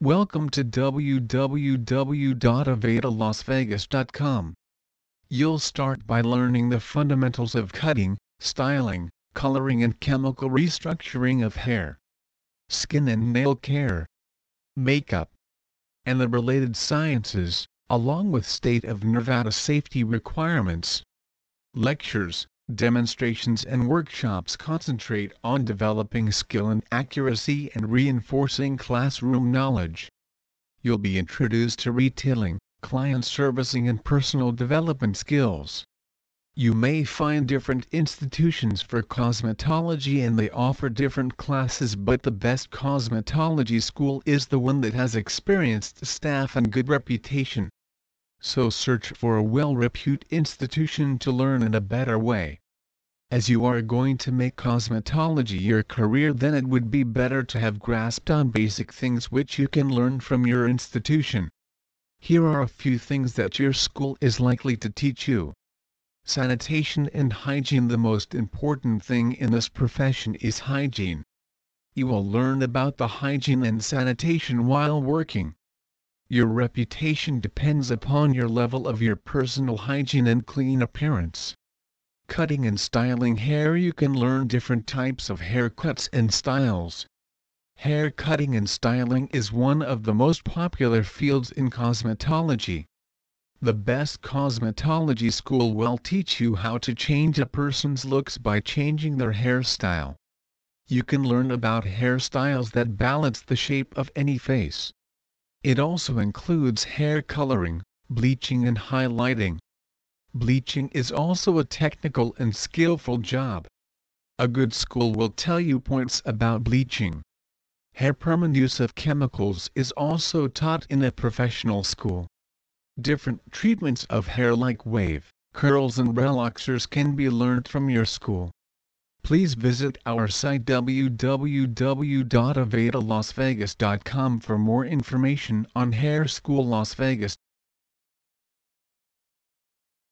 Welcome to www.avedalasvegas.com. You'll start by learning the fundamentals of cutting, styling, coloring and chemical restructuring of hair, skin and nail care, makeup, and the related sciences, along with state of Nevada safety requirements. Lectures, demonstrations and workshops concentrate on developing skill and accuracy and reinforcing classroom knowledge. You'll be introduced to retailing, client servicing and personal development skills. You may find different institutions for cosmetology and they offer different classes but the best cosmetology school is the one that has experienced staff and good reputation so search for a well-reputed institution to learn in a better way. As you are going to make cosmetology your career then it would be better to have grasped on basic things which you can learn from your institution. Here are a few things that your school is likely to teach you. Sanitation and hygiene The most important thing in this profession is hygiene. You will learn about the hygiene and sanitation while working. Your reputation depends upon your level of your personal hygiene and clean appearance. Cutting and styling hair You can learn different types of haircuts and styles. Hair cutting and styling is one of the most popular fields in cosmetology. The best cosmetology school will teach you how to change a person's looks by changing their hairstyle. You can learn about hairstyles that balance the shape of any face. It also includes hair coloring, bleaching and highlighting. Bleaching is also a technical and skillful job. A good school will tell you points about bleaching. Hair permanent use of chemicals is also taught in a professional school. Different treatments of hair like wave, curls and relaxers can be learned from your school. Please visit our site www.avedalasvegas.com for more information on Hair School Las Vegas.